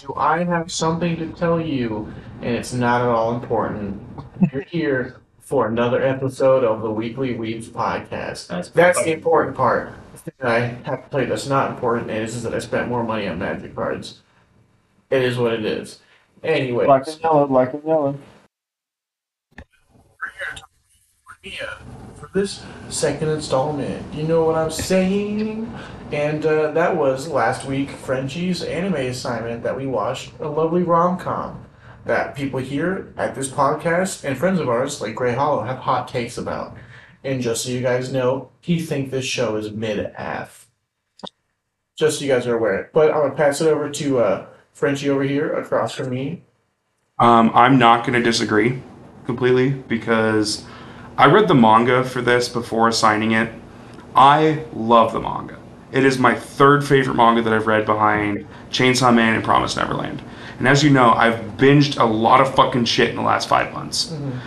Do I have something to tell you, and it's not at all important. You're here for another episode of the Weekly Weebs podcast. That's That's the important part. The thing that I have to tell you that's not important is, is that I spent more money on magic cards. It is what it is. Anyway, Black and yellow, black and yellow. we're here to talk about Mia for this second installment. You know what I'm saying? And uh, that was last week Frenchie's anime assignment that we watched, a lovely rom com that people here at this podcast and friends of ours like Gray Hollow have hot takes about. And just so you guys know, he think this show is mid af. Just so you guys are aware. But I'm gonna pass it over to uh, Frenchie over here across from me. Um, I'm not to disagree completely because I read the manga for this before signing it. I love the manga. It is my third favorite manga that I've read behind Chainsaw Man and Promise Neverland. And as you know, I've binged a lot of fucking shit in the last five months. Mm-hmm.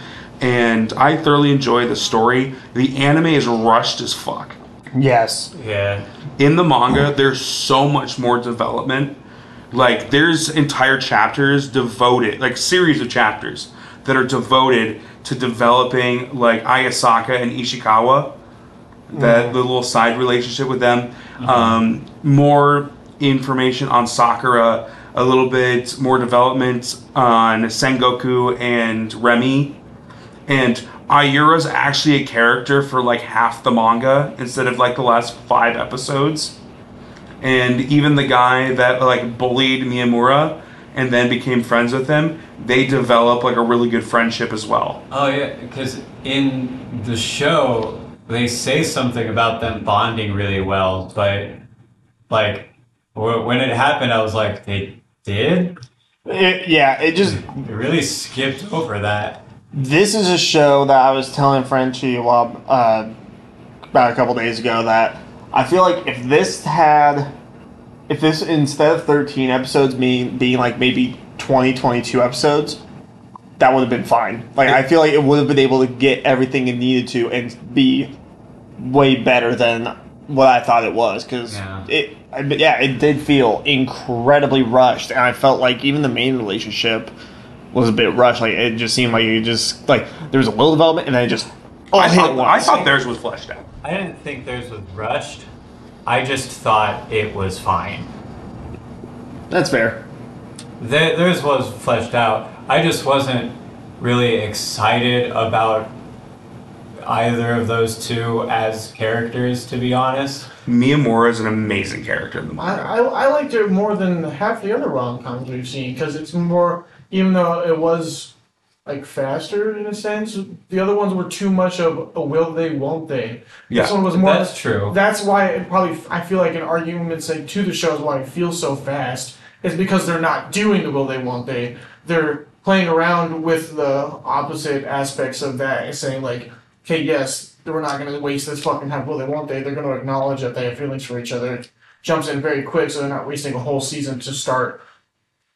And I thoroughly enjoy the story. The anime is rushed as fuck. Yes. Yeah. in the manga there's so much more development like there's entire chapters devoted like series of chapters that are devoted to developing like ayasaka and ishikawa that the little side relationship with them. Um, more information on sakura a little bit more development on sengoku and Remi. And Iura's actually a character for like half the manga instead of like the last five episodes. And even the guy that like bullied Miyamura and then became friends with him, they develop like a really good friendship as well. Oh yeah, because in the show they say something about them bonding really well, but like when it happened, I was like, they did. It, yeah, it just. They really skipped over that. This is a show that I was telling Frenchie a while, uh, about a couple days ago that I feel like if this had. If this, instead of 13 episodes, being, being like maybe 20, 22 episodes, that would have been fine. Like, I feel like it would have been able to get everything it needed to and be way better than what I thought it was. Because Yeah. it, I- yeah, it did feel incredibly rushed. And I felt like even the main relationship was a bit rushed. Like, it just seemed like it just, like, there was a little development and then it just. oh, I hit thought, I thought theirs was fleshed out. I didn't think theirs was rushed. I just thought it was fine. That's fair. Th- theirs was fleshed out. I just wasn't really excited about either of those two as characters, to be honest. Miyamura is an amazing character in the I. I, I liked it more than half the other rom coms we've seen because it's more, even though it was like faster in a sense, the other ones were too much of a will they, won't they. Yeah. This one was more. That's true. That's why it probably I feel like an argument say to the shows why it feels so fast is because they're not doing the will they, won't they. They're playing around with the opposite aspects of that and saying like, okay, yes, we're not going to waste this fucking time. Will they, won't they? They're going to acknowledge that they have feelings for each other. It jumps in very quick, so they're not wasting a whole season to start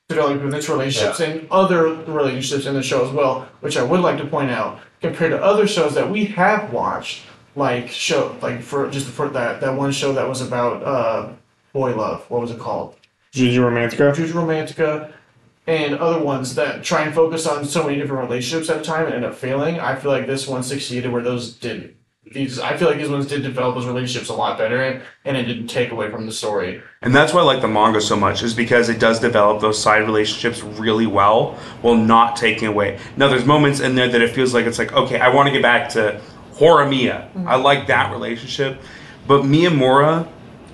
developing its relationships and other relationships in the show as well, which I would like to point out compared to other shows that we have watched, like show like for just for that that one show that was about uh boy love. What was it called? Juju Romantica? Juice Romantica. And other ones that try and focus on so many different relationships at a time and end up failing. I feel like this one succeeded where those didn't. These I feel like these ones did develop those relationships a lot better and, and it didn't take away from the story. And that's why I like the manga so much, is because it does develop those side relationships really well while not taking away. Now, there's moments in there that it feels like it's like, okay, I want to get back to Horimiya. Mm-hmm. I like that relationship. But Miyamura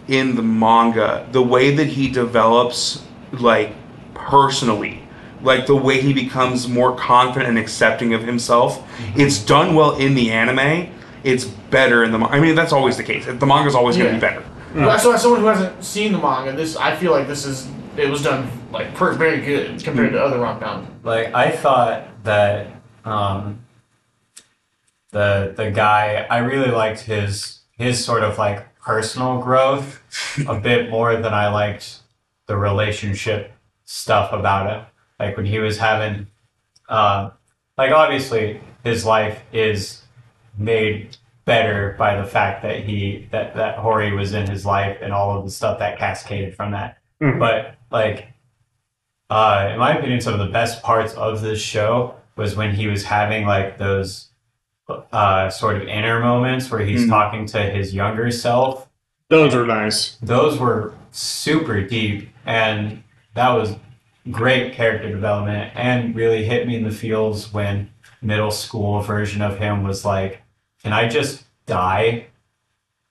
in the manga, the way that he develops, like, personally, like the way he becomes more confident and accepting of himself, mm-hmm. it's done well in the anime. It's better in the manga. I mean, that's always the case. The manga's always going to be better. But So as someone who hasn't seen the manga, this I feel like this is it was done like per, very good compared to other Rock Mountain. Like I thought that um, the the guy I really liked his his sort of like personal growth a bit more than I liked the relationship stuff about him. Like when he was having, uh, like obviously his life is made better by the fact that he that that Hori was in his life and all of the stuff that cascaded from that. Mhm. But like uh, in my opinion, some of the best parts of this show was when he was having like those uh, sort of inner moments where he's Mm. talking to his younger self. Those are nice. Those were super deep, and that was great character development, and really hit me in the feels when middle school version of him was like, "Can I just die?"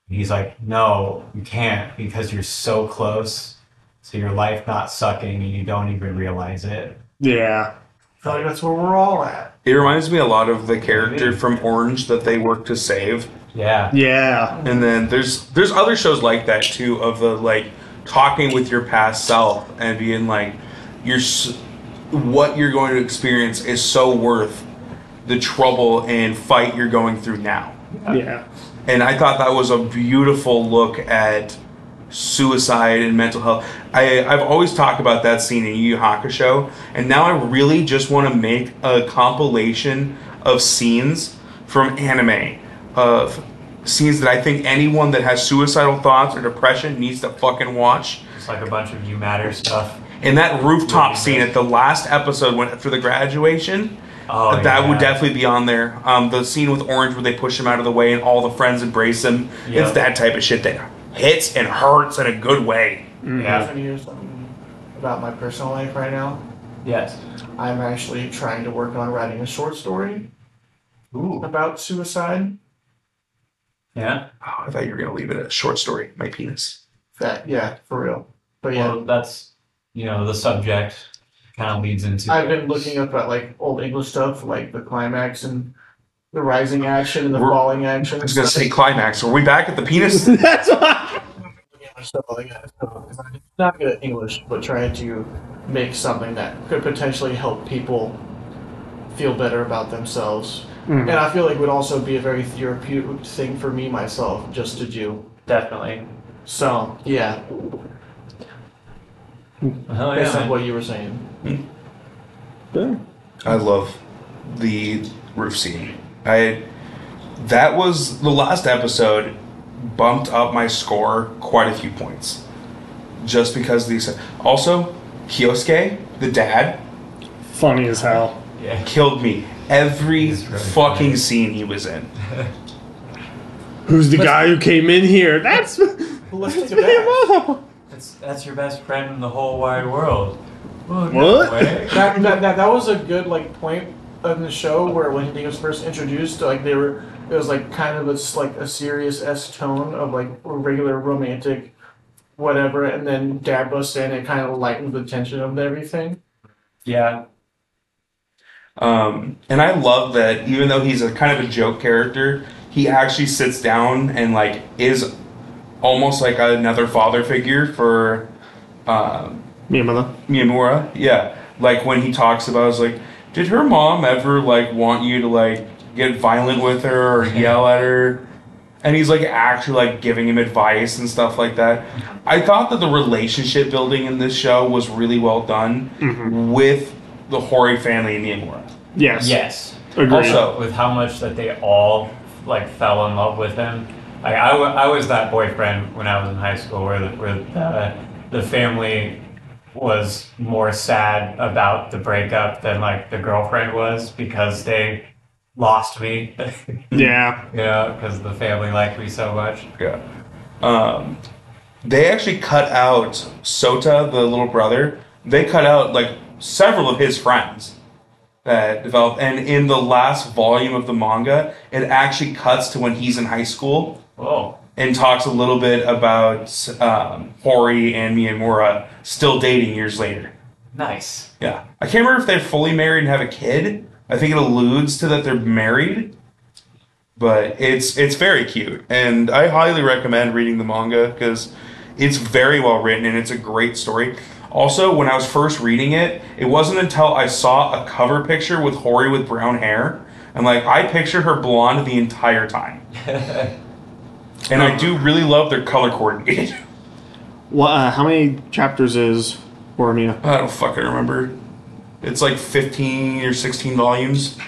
And He's like, "No, you can't because you're so close." So your life not sucking and you don't even realize it. Yeah. I feel like that's where we're all at. It reminds me a lot of the character from Orange that they work to save. Yeah. Yeah. And then there's there's other shows like that too of the like talking with your past self and being like you're s- what you're going to experience is so worth the trouble and fight you're going through now. Yeah. And I thought that was a beautiful look at suicide and mental health. I, I've always talked about that scene in Yu Yu Hakusho, and now I really just want to make a compilation of scenes from anime of scenes that I think anyone that has suicidal thoughts or depression needs to fucking watch. It's like a bunch of you matter stuff. And that rooftop scene at the last episode when for the graduation, Oh, that yeah. would definitely be on there. Um, the scene with Orange where they push him out of the way and all the friends embrace him. Yeah. It's that type of shit that hits and hurts in a good way. Yeah. Can I something about my personal life right now? Yes. I'm actually trying to work on writing a short story Ooh. about suicide. Yeah. Oh, I thought you were gonna leave it a short story. My penis. That yeah, for real. But yeah, Well, that's you know the subject kind of leads into. I've been looking up at like old English stuff, like the climax and the rising action and the We're- falling action. I was gonna say climax. Are we back at the penis? That's why. stuff like that. So, I'm not good at English, but trying to make something that could potentially help people feel better about themselves. Mhm. And I feel like would also be a very therapeutic thing for me myself just to do. Definitely. So yeah, Hell based on yeah. what you were saying. Yeah. I love the roof scene. I that was the last episode bumped up my score quite a few points. Just because these also Kyosuke, the dad, Funny as hell. Yeah. killed me every really fucking funny. scene he was in. Who's the guy who came in here? That's. That's it me, back. Mom. That's that's your best friend in the whole wide world. Well, What? way. That, that, that, that was a good like point in the show where when he was first introduced, like they were it was like kind of a, s- like a serious s tone of like regular romantic whatever, and then Dad busts in and kind of lightens the tension of everything. Yeah. Um, and I love that even though he's a kind of a joke character, he actually sits down and like is almost like another father figure for um, Me, mother. Miyamura. Yeah, like when he talks about, is like, did her mom ever like want you to like get violent with her or yell at her? And he's like actually like giving him advice and stuff like that. I thought that the relationship building in this show was really well done mm-hmm. with the Hori family and Miyamura. Yes. Yes. Agreed. Also- with how much that they all like fell in love with him. Like I, I was that boyfriend when I was in high school, where the, where the, the family was more sad about the breakup than like the girlfriend was because they lost me. yeah. you know, because the family liked me so much. Yeah. Um, they actually cut out Sota, the little brother. They cut out like several of his friends that developed. And in the last volume of the manga, it actually cuts to when he's in high school Whoa. And talks a little bit about um, Hori and Miyamura still dating years later. Nice. Yeah. I can't remember if they're fully married and have a kid. I think it alludes to that they're married. but it's it's very cute, and I highly recommend reading the manga because it's very well written and it's a great story. Also, when I was first reading it, it wasn't until I saw a cover picture with Hori with brown hair, and like I pictured her blonde the entire time. and I do really love their color coordinated. What? Uh, how many chapters is Horimiya? I don't fucking remember. It's like 15 or 16 volumes.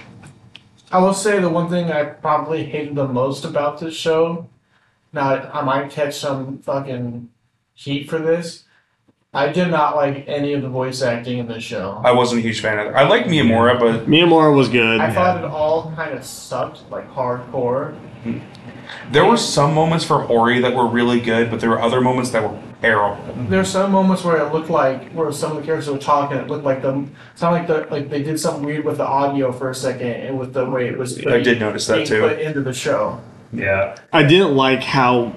I will say the one thing I probably hated the most about this show. Now I might catch some fucking heat for this. I did not like any of the voice acting in this show. I wasn't a huge fan of it. I like Miyamura, but Miyamura was good. I thought it all kind of sucked, like hardcore. There were some moments for Hori that were really good, but there were other moments that were terrible. There were some moments where it looked like where some of the characters were talking. It looked like them. Sounded like the like they did something weird with the audio for a second and with the way it was. I did notice that too. Put into the show. Yeah. I didn't like how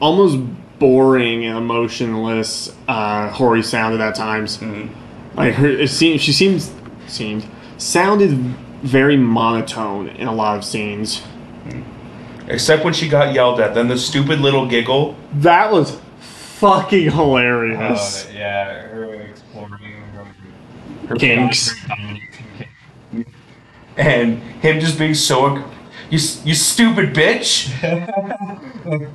almost boring and emotionless uh, Hori sounded at times. Like her, it seemed she seems seemed sounded very monotone in a lot of scenes. Except when she got yelled at. Then the stupid little giggle. That was fucking Uh, hilarious. yeah, her exploring Her Kinks. And him just being so. You, s- you stupid bitch!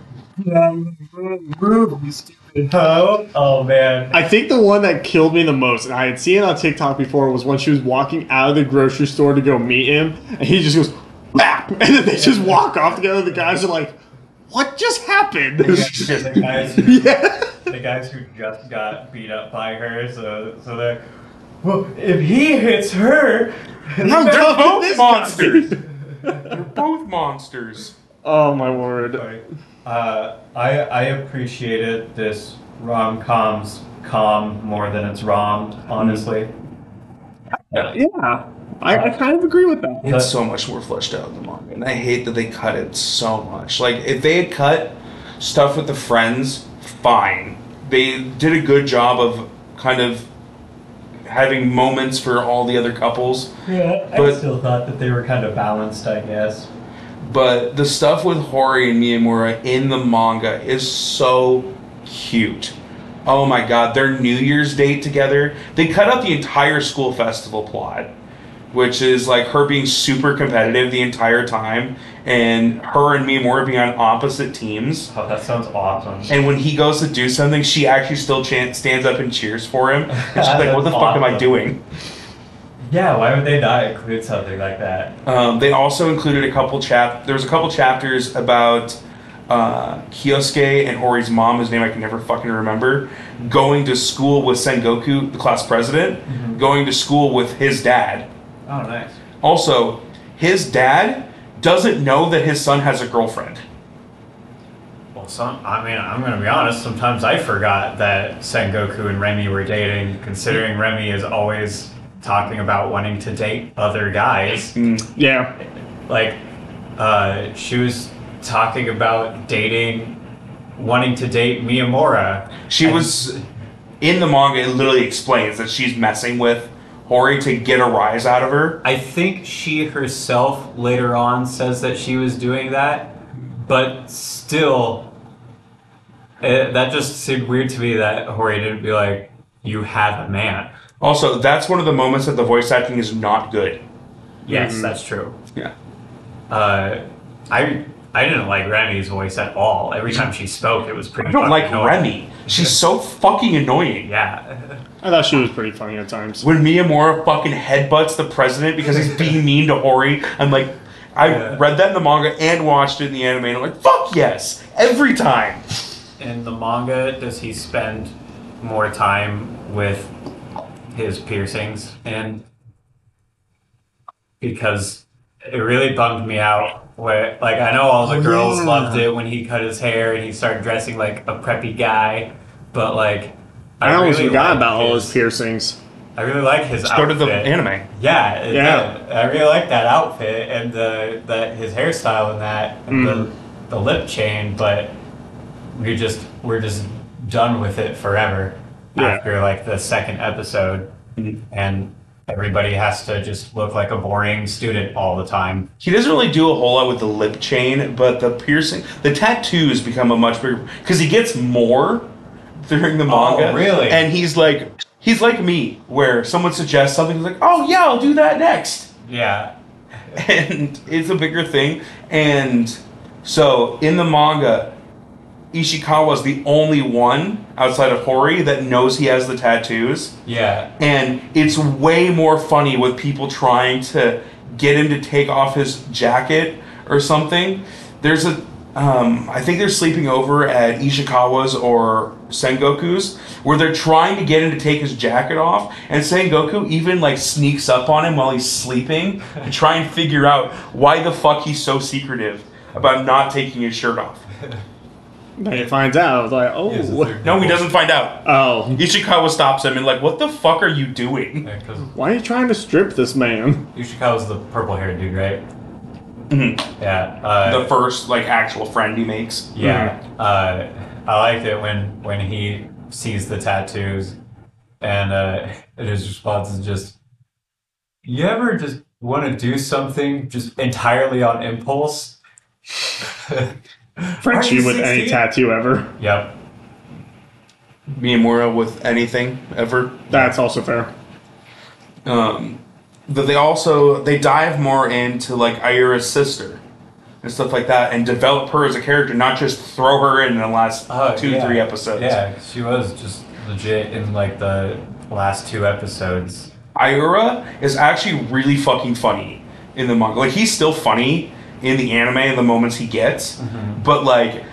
Oh man. I think the one that killed me the most, and I had seen it on TikTok before, was when she was walking out of the grocery store to go meet him, and he just goes, BAP! And then they just walk off together. The guys are like, what just happened? the guys who, yeah. the guys who just got beat up by her, so so they're well, if he hits her, How They're both is monsters! They're both monsters. Oh my word. Sorry. Uh, I I appreciated this rom com's calm more than it's rommed, honestly. Yeah. I, I kind of agree with that. It's so much more fleshed out in the manga, and I hate that they cut it so much. Like, if they had cut stuff with the friends, fine. They did a good job of kind of having moments for all the other couples. Yeah, I still thought that they were kind of balanced, I guess. But the stuff with Hori and Miyamura in the manga is so cute. Oh my god, their New Year's date together. They cut out the entire school festival plot, which is like her being super competitive the entire time, and her and me Miyamura being on opposite teams. Oh, that sounds awesome. And when he goes to do something, she actually still stands up and cheers for him. And she's like, "What the That's fuck am I doing?" Yeah, why would they not include something like that? Um, they also included a couple chap. There was a couple chapters about uh, Kyosuke and Hori's mom, whose name I can never fucking remember, going to school with Sengoku, the class president, going to school with his dad. Oh, nice. Also, his dad doesn't know that his son has a girlfriend. Well, some. I mean, I'm gonna be honest. Sometimes I forgot that Sengoku and Remi were dating, considering Remi is always talking about wanting to date other guys. Yeah. Like, uh, she was talking about dating, wanting to date Miyamura. She And- was in the manga. It literally explains that she's messing with Hori to get a rise out of her. I think she herself later on says that she was doing that, but still, it, that just seemed weird to me that Hori didn't be like, "You have a man." Also, that's one of the moments that the voice acting is not good. Yes, that's true. Yeah. Uh, I I didn't like Remi's voice at all. Every time she spoke, it was pretty. I don't like annoying. Remy. She's so fucking annoying. Yeah. I thought she was pretty funny at times. When Miyamura fucking headbutts the president because he's being mean to Hori, I'm like, I Yeah. read that in the manga and watched it in the anime, and I'm like, fuck yes, every time. In the manga, does he spend more time with his piercings? And because it really bummed me out. Where like I know all the Oh, girls yeah. loved it when he cut his hair and he started dressing like a preppy guy, but like I almost really forgot like about all his his- piercings. I really like his So did outfit. the anime. Yeah, Yeah. I really like that outfit and the that his hairstyle and that and the Mm. the lip chain, but we just we're just done with it forever Yeah. after like the second episode, and everybody has to just look like a boring student all the time. He doesn't really do a whole lot with the lip chain, but the piercing, the tattoos become a much bigger because he gets more during the oh, manga. Oh, really? And he's like, he's like me, where someone suggests something, he's like, oh yeah, I'll do that next. Yeah. and it's a bigger thing. And so in the manga, Ishikawa is the only one outside of Hori that knows he has the tattoos. Yeah. And it's way more funny with people trying to get him to take off his jacket or something. There's a, um, I think they're sleeping over at Ishikawa's or Sengoku's, where they're trying to get him to take his jacket off, and Sengoku even like sneaks up on him while he's sleeping to try and figure out why the fuck he's so secretive about not taking his shirt off. Then he finds out. I was like, oh, Yes, it's No, he doesn't find out. oh, Ishikawa stops him and like, what the fuck are you doing? Because why are you trying to strip this man? Yushikawa's the purple haired dude, right? Mhm. Yeah. Uh, The first like actual friend he makes. Yeah, uh, I liked it when when he sees the tattoos, and uh, and his response is just, "You ever just want to do something just entirely on impulse?" Frenchie you with any tattoo ever. Yep. Miyamura with anything ever. That's also fair. Um, but they also they dive more into like Iura's sister and stuff like that, and develop her as a character, not just throw her in the last Uh, two yeah. three episodes. Yeah, she was just legit in like the last two episodes. Ayura is actually really fucking funny in the manga. Like he's still funny in the anime in the moments he gets, but like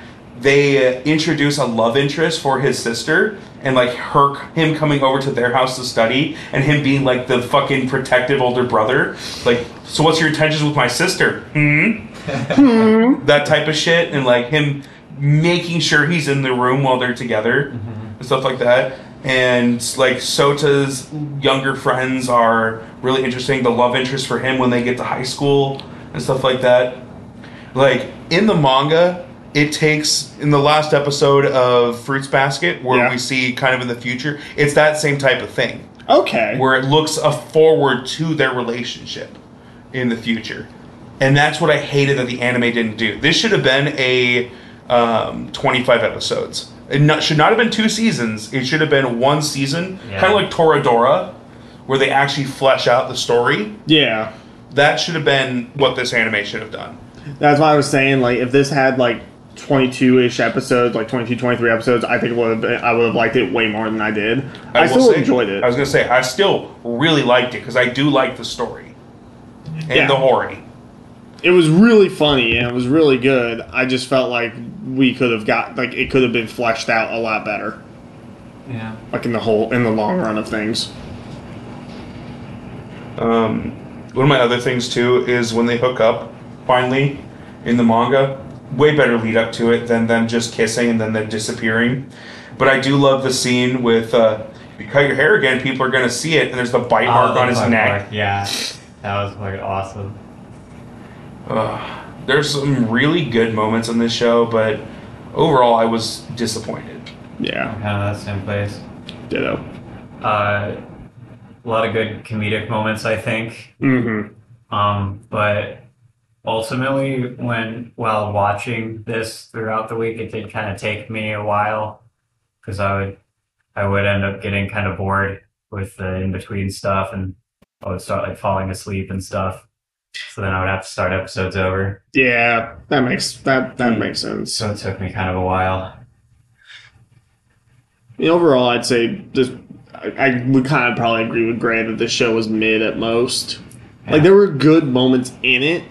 they uh, introduce a love interest for his sister and like her him coming over to their house to study and him being like the fucking protective older brother. Like, so what's your intentions with my sister? Hmm. that type of shit and like him making sure he's in the room while they're together and stuff like that. And like Sota's younger friends are really interesting. The love interest for him when they get to high school and stuff like that. Like in the manga, it takes in the last episode of Fruits Basket where Yeah. we see kind of in the future, it's that same type of thing Okay. where it looks a forward to their relationship in the future. And that's what I hated that the anime didn't do. This should have been a um, 25 episodes. It not, should not have been two seasons. It should have been one season, Yeah. kind of like Toradora, where they actually flesh out the story. yeah. That should have been what this anime should have done. That's why I was saying, like, if this had, like, 22 ish episodes, like 22, 23 episodes, I think it would have been, I would have liked it way more than I did. I, will still say- enjoyed it. I was gonna say I still really liked it because I do like the story and Yeah. the Hori. it was really funny and it was really good. I just felt like we could have got, like, it could have been fleshed out a lot better. Yeah. Like, in the whole, in the long run of things. Um, one of my other things too is when they hook up finally in the manga, way better lead up to it than them just kissing and then them disappearing. But I do love the scene with uh, you cut your hair again, people are gonna see it, and there's the bite mark Oh, on his neck. fuck, Yeah, that was fucking awesome. Ugh. there's some really good moments in this show, but overall, I was disappointed. Yeah. Kind of that same place. Ditto. Uh, a lot of good comedic moments, I think. Mm Um, but ultimately, when while watching this throughout the week, it did kind of take me a while because I would I would end up getting kind of bored with the in between stuff, and I would start like falling asleep and stuff. So then I would have to start episodes over. Yeah. That makes, that, that makes sense. So it took me kind of a while. Overall, I'd say this. I, I would kind of probably agree with Gray that the show was mid at most. Yeah. Like there were good moments in it,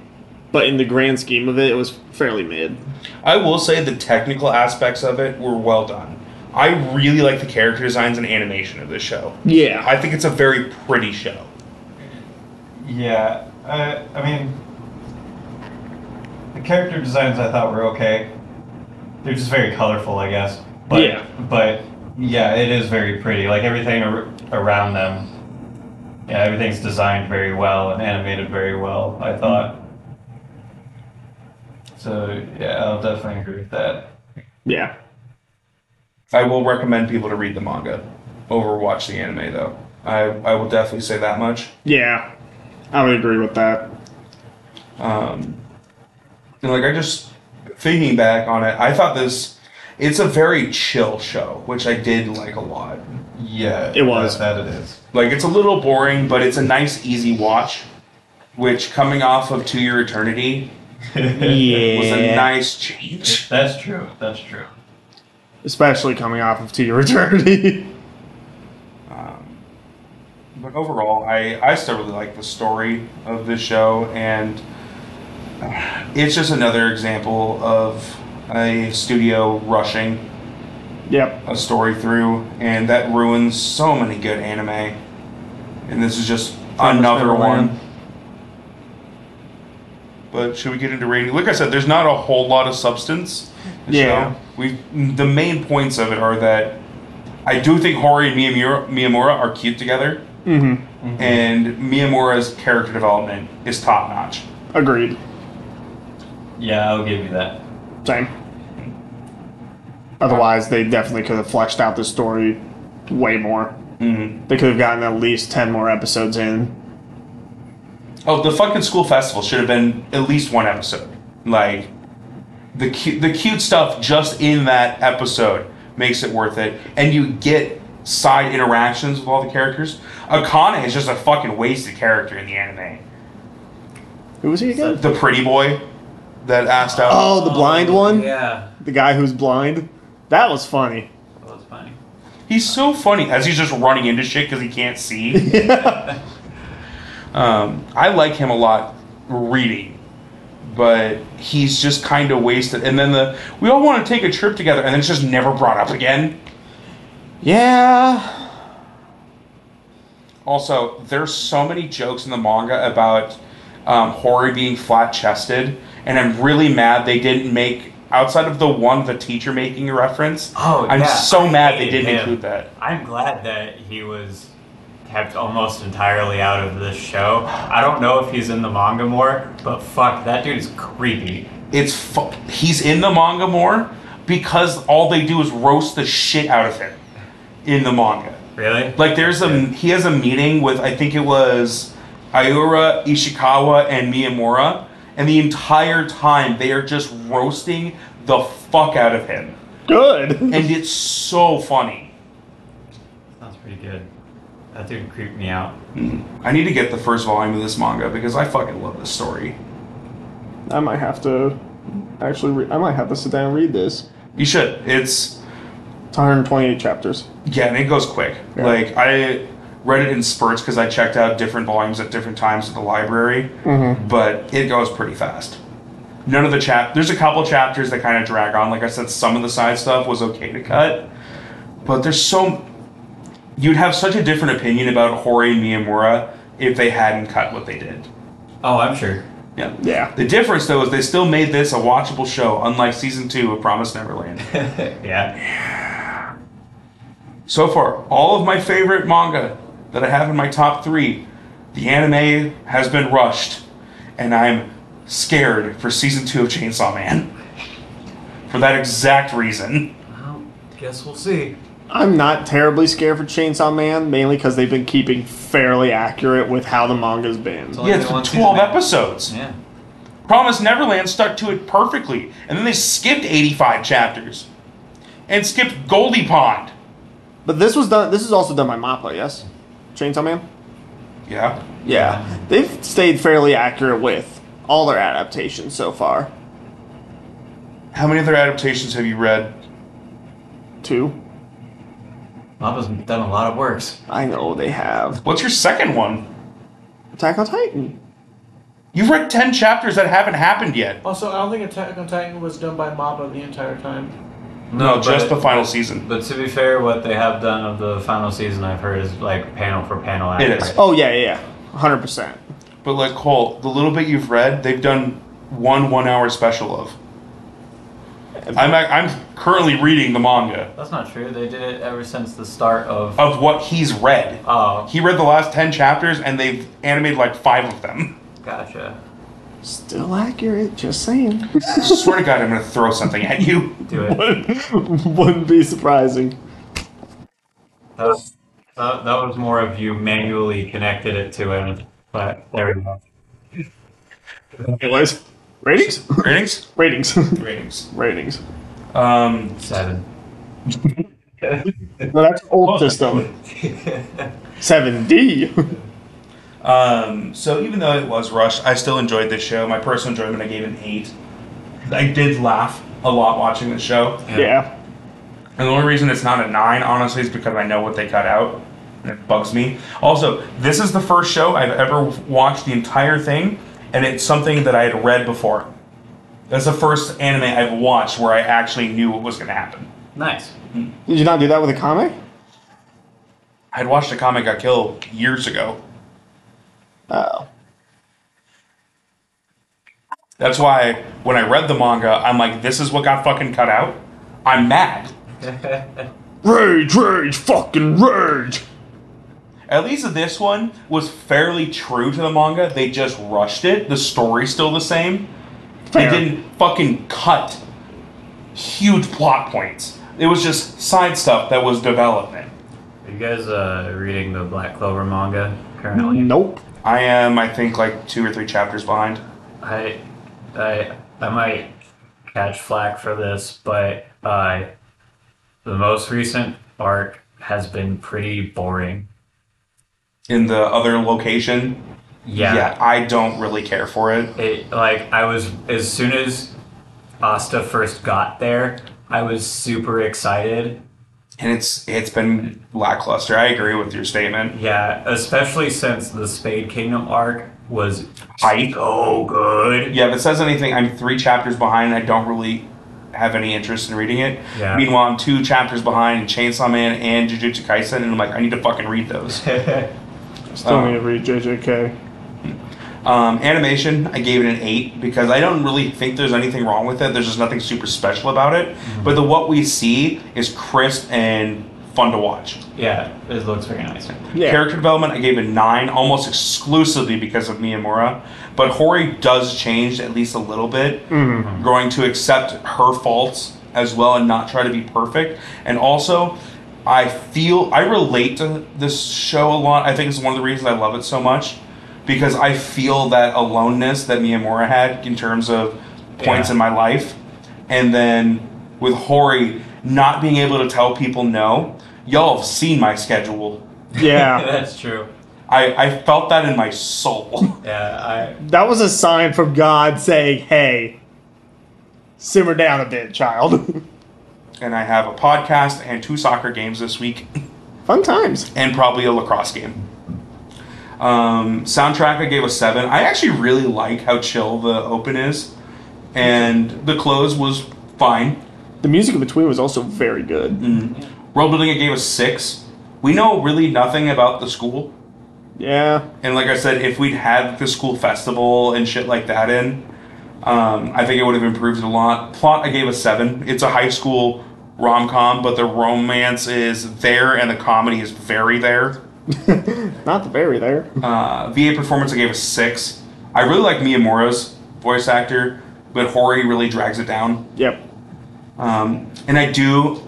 but in the grand scheme of it, it was fairly mid. I will say the technical aspects of it were well done. I really like the character designs and animation of this show. Yeah, I think it's a very pretty show. Yeah, I, I mean, the character designs I thought were okay. They're just very colorful, I guess. But, Yeah. But yeah, it is very pretty. Like everything ar- around them. Yeah, everything's designed very well and animated very well. I thought. So yeah, I'll definitely agree with that. yeah. I will recommend people to read the manga over watch the anime though. I, I will definitely say that much. Yeah, I would agree with that. Um, and like I just thinking back on it, I thought this it's a very chill show, which I did like a lot. Yeah, It was. That, that it is. Like it's a little boring, but it's a nice, easy watch. Which coming off of Two Year Eternity was a nice change. That's true. That's true. especially coming off of Two Year Eternity. Um, but overall, I, I still really like the story of the show, and uh, it's just another example of a studio rushing yep. a story through, and that ruins so many good anime. And this is just Promised another Neverland. one. But should we get into rating? Like I said, there's not a whole lot of substance. the Yeah. show. We the main points of it are that I do think Hori and Miyamura, Miyamura are cute together, Mm-hmm. and Miyamura's character development is top notch. Agreed. Yeah, I'll give you that. Same. Otherwise, they definitely could have fleshed out the story way more. Mm-hmm. They could have gotten at least ten more episodes in. Oh, the fucking school festival should have been at least one episode. Like the cute, the cute stuff just in that episode makes it worth it, and you get side interactions with all the characters. Akane is just a fucking wasted character in the anime. Who was he again? The pretty boy that asked out. Oh, the blind one. Yeah, The guy who's blind. That was funny. that was funny. He's so funny as he's just running into shit because he can't see. Um, I like him a lot reading, but he's just kind of wasted. And then the we all want to take a trip together, and then it's just never brought up again. Yeah. Also, there's so many jokes in the manga about um, Hori being flat chested, and I'm really mad they didn't make outside of the one the teacher making a reference. Oh, I'm yeah, so mad they didn't him. include that. I'm glad that he was kept almost entirely out of this show. I don't know if he's in the manga more, but fuck, that dude is creepy. It's fu- he's in the manga more because all they do is roast the shit out of him in the manga. Really? Like there's a he has a meeting with I think it was Iura, Ishikawa, and Miyamura, and the entire time they are just roasting the fuck out of him, Good. and it's so funny. Sounds pretty good. That dude creeped me out. Mm-hmm. I need to get the first volume of this manga because I fucking love this story. I might have to actually. Re- I might have to sit down and read this. You should. It's It's 128 chapters. yeah, and it goes quick. Yeah. Like I read it in spurts because I checked out different volumes at different times at the library. Mm-hmm. but it goes pretty fast. None of the chap there's a couple chapters that kind of drag on. Like I said, some of the side stuff was okay to cut, but there's so you'd have such a different opinion about Hori and Miyamura if they hadn't cut what they did. Oh, I'm sure. Yeah. Yeah. The difference though is they still made this a watchable show, unlike season two of Promise Neverland. yeah. so far, all of my favorite manga that I have in my top three, the anime has been rushed, and I'm scared for season two of Chainsaw Man. For that exact reason. Well, guess we'll see. I'm not terribly scared for Chainsaw Man, mainly because they've been keeping fairly accurate with how the manga's been. only Yeah, it's been 12 episodes. Yeah. Promise Neverland stuck to it perfectly, and then they skipped 85 chapters. And skipped Goldie Pond. But this was done. This is also done by Mappa, yes. Chainsaw Man. Yeah. Yeah, they've stayed fairly accurate with all their adaptations so far. How many other adaptations have you read? Two. Mama's done a lot of works. I know they have. What's your second one? Attack on Titan. You've read 10 chapters that haven't happened yet. Also, I don't think Attack on Titan was done by Mappa the entire time. No, just but- the final season. But to be fair, what they have done of the final season, I've heard, is like panel for panel. It is. Oh yeah, yeah, yeah, hundred percent. But like Cole, the little bit you've read, they've done one one-hour special of. I'm I'm currently reading the manga That's not true. They did it ever since the start of. of what he's read. Oh, He read the last ten chapters, and they've animated like five of them. gotcha. Still accurate. Just saying. I swear to God, I'm gonna throw something at you. Do it. Wouldn't be surprising. That was That, that was more of you manually connected it to him, but there we go. Anyways, ratings, Ratings? ratings, Ratings. ratings. Um, Seven. No, that's old system. Seven D. um, so even though it was rushed, I still enjoyed this show. My personal enjoyment, I gave it an eight. I did laugh a lot watching the show. Yeah. And the only reason it's not a nine, honestly, is because I know what they cut out. And it bugs me. Also, this is the first show I've ever watched the entire thing, and it's something that I had read before. That's the first anime I've watched where I actually knew what was going to happen. Nice. Did you not do that with Akame? I'd watched Akame got killed years ago. Oh. That's why when I read the manga, I'm like, this is what got fucking cut out. I'm mad. Rage, rage, fucking rage. At least this one was fairly true to the manga. They just rushed it. The story's still the same. Fair. They didn't fucking cut huge plot points. It was just side stuff that was development. Are you guys uh, reading the Black Clover manga currently? Nope. I am, I think, like two or three chapters behind. I, I, I might catch flack for this, but uh, the most recent arc has been pretty boring. In the other location, Yeah. I don't really care for it. It like I was as soon as Asta first got there, I was super excited. And it's it's been lackluster. I agree with your statement. Yeah, especially since the Spade Kingdom arc was Hype. so good. Yeah, if it says anything, I'm three chapters behind. I don't really have any interest in reading it. Yeah. Meanwhile, I'm two chapters behind in Chainsaw Man and Jujutsu Kaisen, and I'm like, I need to fucking read those. Still Oh. need to read JJK. Um, animation, I gave it an eight because I don't really think there's anything wrong with it. There's just nothing super special about it. But the what we see is crisp and fun to watch. yeah, it looks very nice. Yeah. Character development, I gave it nine, almost exclusively because of Miyamura. But Hori does change at least a little bit, growing to accept her faults as well and not try to be perfect. And also, I feel I relate to this show a lot. I think it's one of the reasons I love it so much because I feel that aloneness that Miyamura had in terms of points Yeah. in my life. And then with Hori not being able to tell people no, y'all have seen my schedule. Yeah. That's true. I, I felt that in my soul. Yeah, I that was a sign from God saying, hey, simmer down a bit, child. and I have a podcast and two soccer games this week, Fun times. and probably a lacrosse game. Um, soundtrack, I gave a seven. I actually really like how chill the open is, and the close was fine. The music in between was also very good. World building, I gave a six. We know really nothing about the school, Yeah. and like I said, if we'd had the school festival and shit like that in, um, I think it would have improved a lot. Plot, I gave a seven. It's a high school rom com, but the romance is there and the comedy is very there. Not the very there. Uh, VA performance, I gave a six. I really like Mia Miyamura's voice actor, but Hori really drags it down. Yep. Um, and I do,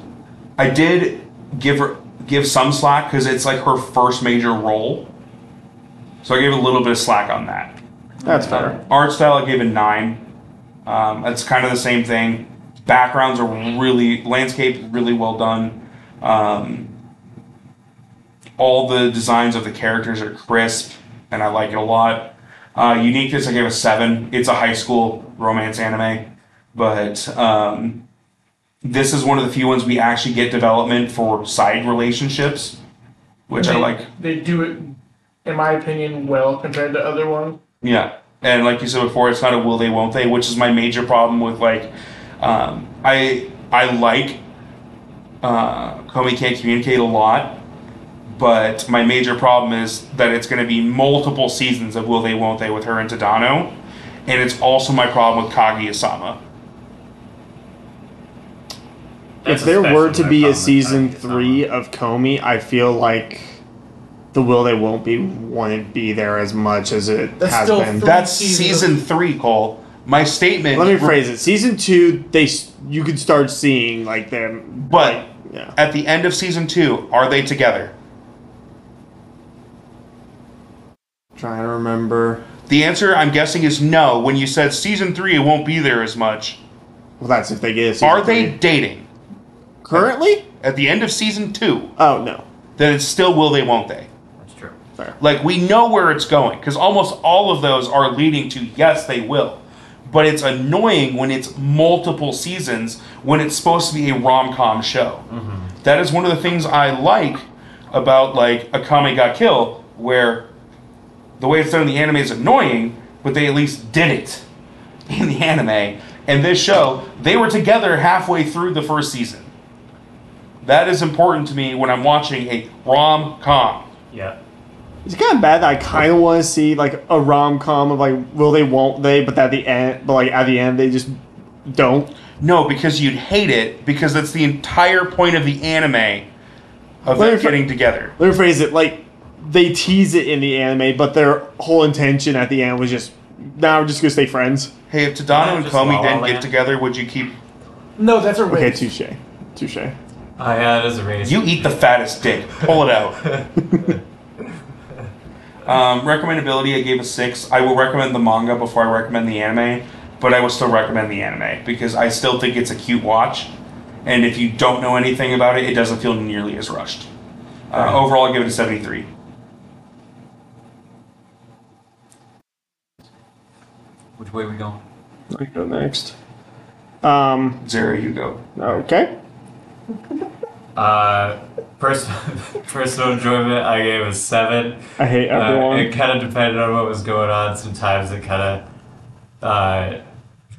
I did give her give some slack because it's like her first major role, so I gave a little bit of slack on that. That's fair. Art style, I gave a nine. Um, it's kind of the same thing. Backgrounds are really landscape really well done. Um, all the designs of the characters are crisp, and I like it a lot. Uh, uniqueness, I gave a seven. It's a high school romance anime, but um, this is one of the few ones we actually get development for side relationships, which I like. They do it, in my opinion, well compared to other ones. Yeah, and like you said before, it's not a will they won't they, which is my major problem with like, um, I I like uh, Komi can't communicate a lot, but my major problem is that it's going to be multiple seasons of will they won't they with her and Tadano, and it's also my problem with Kaguya-sama. That's if there were to be a season three of Komi, I feel like the will they won't be wouldn't be there as much as it That's has been. That's seasons of- season three, Cole. My statement. Let me phrase it. Season two, they you could start seeing like them. But yeah, at the end of season two, are they together? Trying to remember. The answer, I'm guessing, is no. When you said season three, it won't be there as much. Well, that's if they get a season Are they three. dating currently? at the end of season two? Oh no. Then it's still will they, won't they? That's true. Fair. Like we know where it's going because almost all of those are leading to yes, they will. But it's annoying when it's multiple seasons when it's supposed to be a rom com show. Mm-hmm. That is one of the things I like about like Akame ga Kill, where the way it's done in the anime is annoying, but they at least did it in the anime. And this show, they were together halfway through the first season. That is important to me when I'm watching a rom com. Yeah. It's kind of bad that I kind of want to see like a rom com of like will they, won't they, but at the end, but like at the end they just don't. No, because you'd hate it because that's the entire point of the anime of them fr- getting together. Let me phrase it like they tease it in the anime, but their whole intention at the end was just now we're just gonna stay friends. Hey, if Tadano and Just Komi La La didn't get together, would you keep? No, that's a Okay, race. touche, touche. Oh yeah, it is a race. You eat the fattest dick. Pull it out. um, recommendability, I gave a six. I will recommend the manga before I recommend the anime, but I will still recommend the anime because I still think it's a cute watch. And if you don't know anything about it, it doesn't feel nearly as rushed. Uh, overall, I give it a seventy-three. Which way we going? I go next. Um. Zara, you go. Okay. Uh, personal personal enjoyment, I gave a seven. I hate Uh, everyone. it kind of depended on what was going on. Sometimes it kind of uh,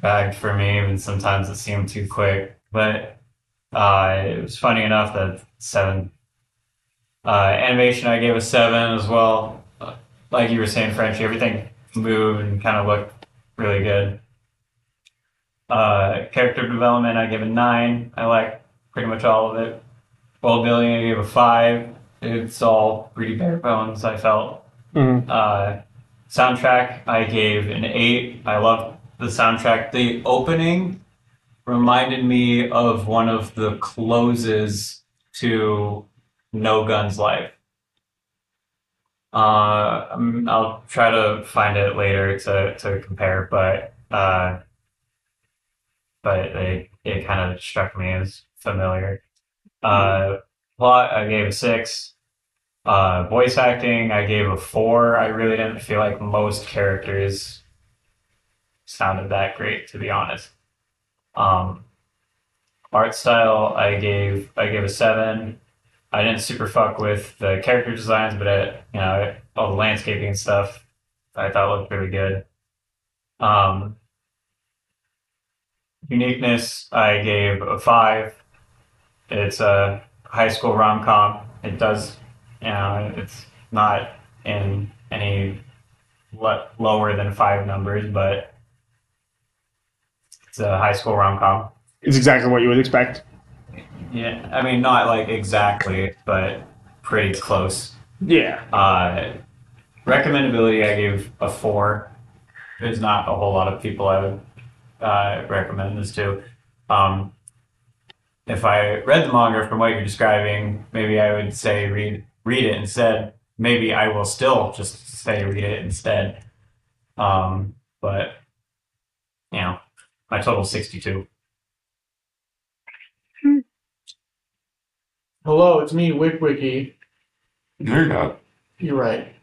dragged for me, and sometimes it seemed too quick. But uh, it was funny enough that seven. Uh, animation, I gave a seven as well. Uh, like you were saying, Frenchie, everything moved and kind of looked really good. Uh, character development, I gave a nine. I like pretty much all of it. World building, I gave a five. It's all pretty bare bones. I felt. Mhm. Uh, soundtrack, I gave an eight. I love the soundtrack. The opening reminded me of one of the closes to No Guns Life. Uh, um, I'll try to find it later to, to compare, but uh, but it, it kind of struck me as familiar. Uh, plot, I gave a six. Uh, voice acting, I gave a four. I really didn't feel like most characters sounded that great, to be honest. Um, art style, I gave I gave a seven. I didn't super fuck with the character designs, but it, you know all the landscaping and stuff I thought looked really good. Um, uniqueness, I gave a five. It's a high school rom com. It does, you know, it's not in any le- lower than five numbers, but it's a high school rom com. It's exactly what you would expect. Yeah, I mean, not like exactly, but pretty close. Yeah. Uh, recommendability, I gave a four. There's not a whole lot of people I would uh, recommend this to. Um, if I read the manga from what you're describing, maybe I would say read read it instead. Maybe I will still just say read it instead. Um, but you know, my total is 62. Hello, it's me, WickWiki. No, you're not. You're right.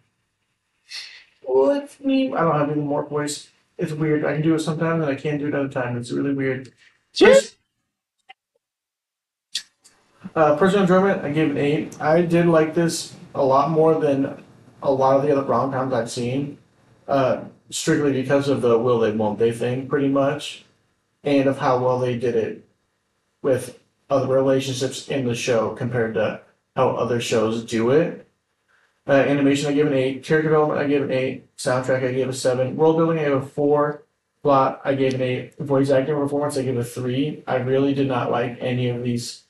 Well, it's me. I don't have any more voice. It's weird. I can do it sometimes and I can't do it other times. It's really weird. Cheers. Uh, personal enjoyment, I gave an eight. I did like this a lot more than a lot of the other rom coms I've seen, uh, strictly because of the will they won't they thing, pretty much, and of how well they did it with other relationships in the show compared to how other shows do it. Uh, animation, I gave an eight. Character development, I gave an eight. Soundtrack, I gave a seven. World building, I gave a four. Plot, I gave an eight. Voice acting performance, I gave a three. I really did not like any of these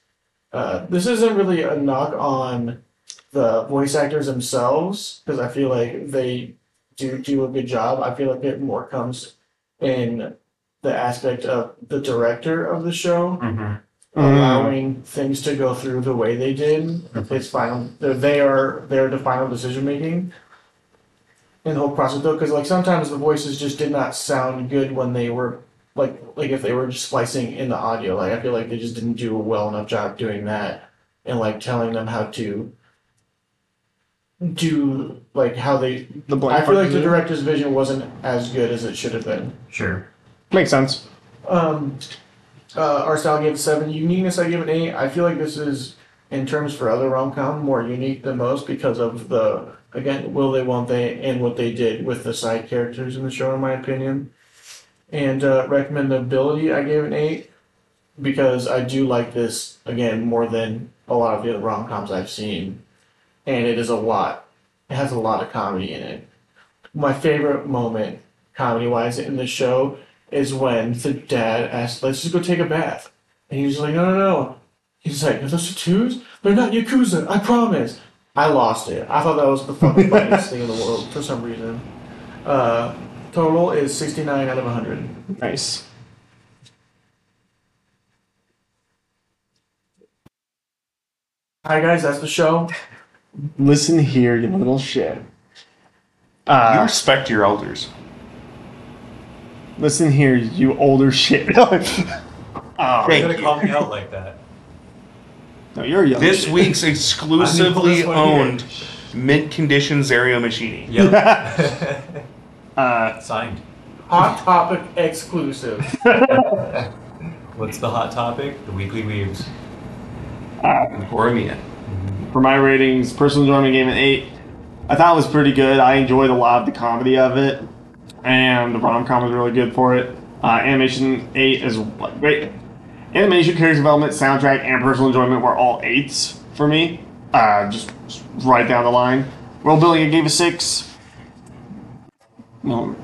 uh, this isn't really a knock on the voice actors themselves because I feel like they do do a good job. I feel like it more comes in the aspect of the director of the show Mm-hmm. Allowing things to go through the way they did. It's final. They're, they are they're the final decision making, in the whole process though, because like sometimes the voices just did not sound good when they were like like if they were just splicing in the audio. Like I feel like they just didn't do a well enough job doing that and like telling them how to do like how they. The blank I feel like the director's vision wasn't as good as it should have been. Sure. makes sense. Um, uh, our style gave it seven. Uniqueness, I give it eight. I feel like this is, in terms for other rom com, more unique than most because of the again, will they, won't they, and what they did with the side characters in the show, in my opinion. And uh, recommendability, I gave an eight because I do like this again more than a lot of the other rom coms I've seen, and it is a lot. It has a lot of comedy in it. My favorite moment, comedy wise, in the show is when the dad asked, "Let's just go take a bath," and he's like, "No, no, no." He's like, "Are those tattoos? They're not yakuza. I promise." I lost it. I thought that was the fucking funniest thing in the world for some reason. Uh, total is sixty nine out of hundred. Nice. Hi guys, that's the show. Listen here, you little shit. You Uh, respect your elders. Listen here, you older shit. oh, You're gonna call me out like that. no, you're a young This shit. week's exclusively I'm the oldest one owned mint condition Zario Machine. Yep. Uh, Signed. Hot topic exclusive. What's the hot topic? The Weekly Weebs. Or Mia. for my ratings, personal enjoyment game an eight. I thought it was pretty good. I enjoyed a lot of the comedy of it, and the rom com was really good for it. Uh, animation eight is great. Animation, character development, soundtrack, and personal enjoyment were all eights for me. Uh, just right down the line. World building, I gave a six. Well,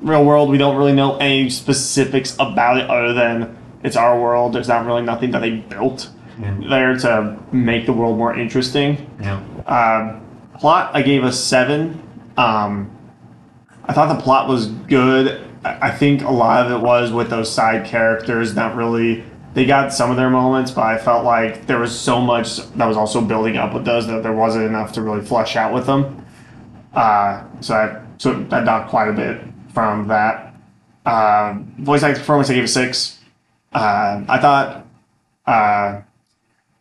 real world, we don't really know any specifics about it other than it's our world. There's not really nothing that they built Yeah. there to make the world more interesting. Yeah. Um, plot, I gave a seven. Um, I thought the plot was good. I think a lot of it was with those side characters. Not really. They got some of their moments, but I felt like there was so much that was also building up with those that there wasn't enough to really flesh out with them. Uh, so I so I knocked quite a bit from that. Uh, voice acting performance, I gave a six. Uh, I thought uh,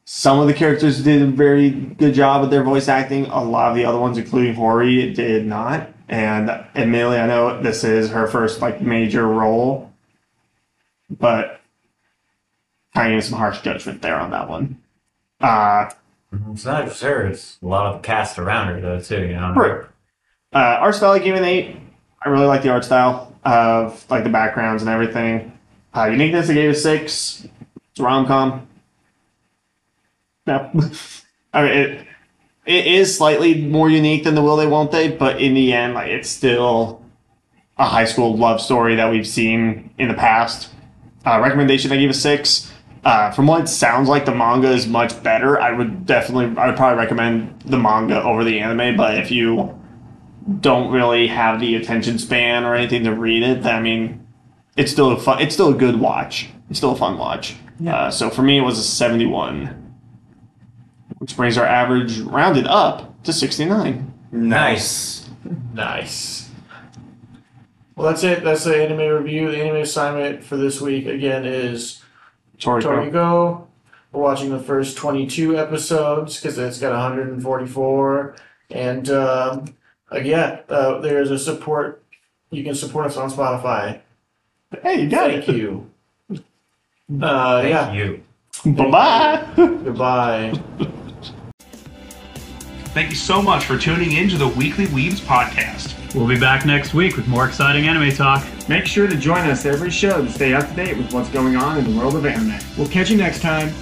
some of the characters did a very good job with their voice acting. A lot of the other ones, including Hori, did not. And admittedly, I know this is her first like major role, but kind of some harsh judgment there on that one. Uh, It's not just her, it's a lot of cast around her though too, you know. Right. uh, art style, I gave an eight. I really like the art style of like the backgrounds and everything. Uh, uniqueness, I gave a six. It's a rom com. No, I mean it. It is slightly more unique than the Will They Won't They, but in the end, like it's still a high school love story that we've seen in the past. Uh, recommendation, I gave a six. Uh, from what it sounds like, the manga is much better. I would definitely, I would probably recommend the manga over the anime. But if you don't really have the attention span or anything to read it, then I mean, it's still a fun. It's still a good watch. It's still a fun watch. Uh, so for me, it was a seventy-one, which brings our average rounded up to sixty-nine. Nice. Nice. Well, that's it. That's the anime review. The anime assignment for this week again is Toriko. Torigo. We're watching the first 22 episodes because it's got 144. And um, uh, yeah, uh, there's a support. You can support us on Spotify. Hey, you got Thank it. you. Uh, Thank yeah. you. Bye bye. Goodbye. Thank you so much for tuning in to the Weekly Weebs podcast. We'll be back next week with more exciting anime talk. Make sure to join us every show to stay up to date with what's going on in the world of anime. We'll catch you next time.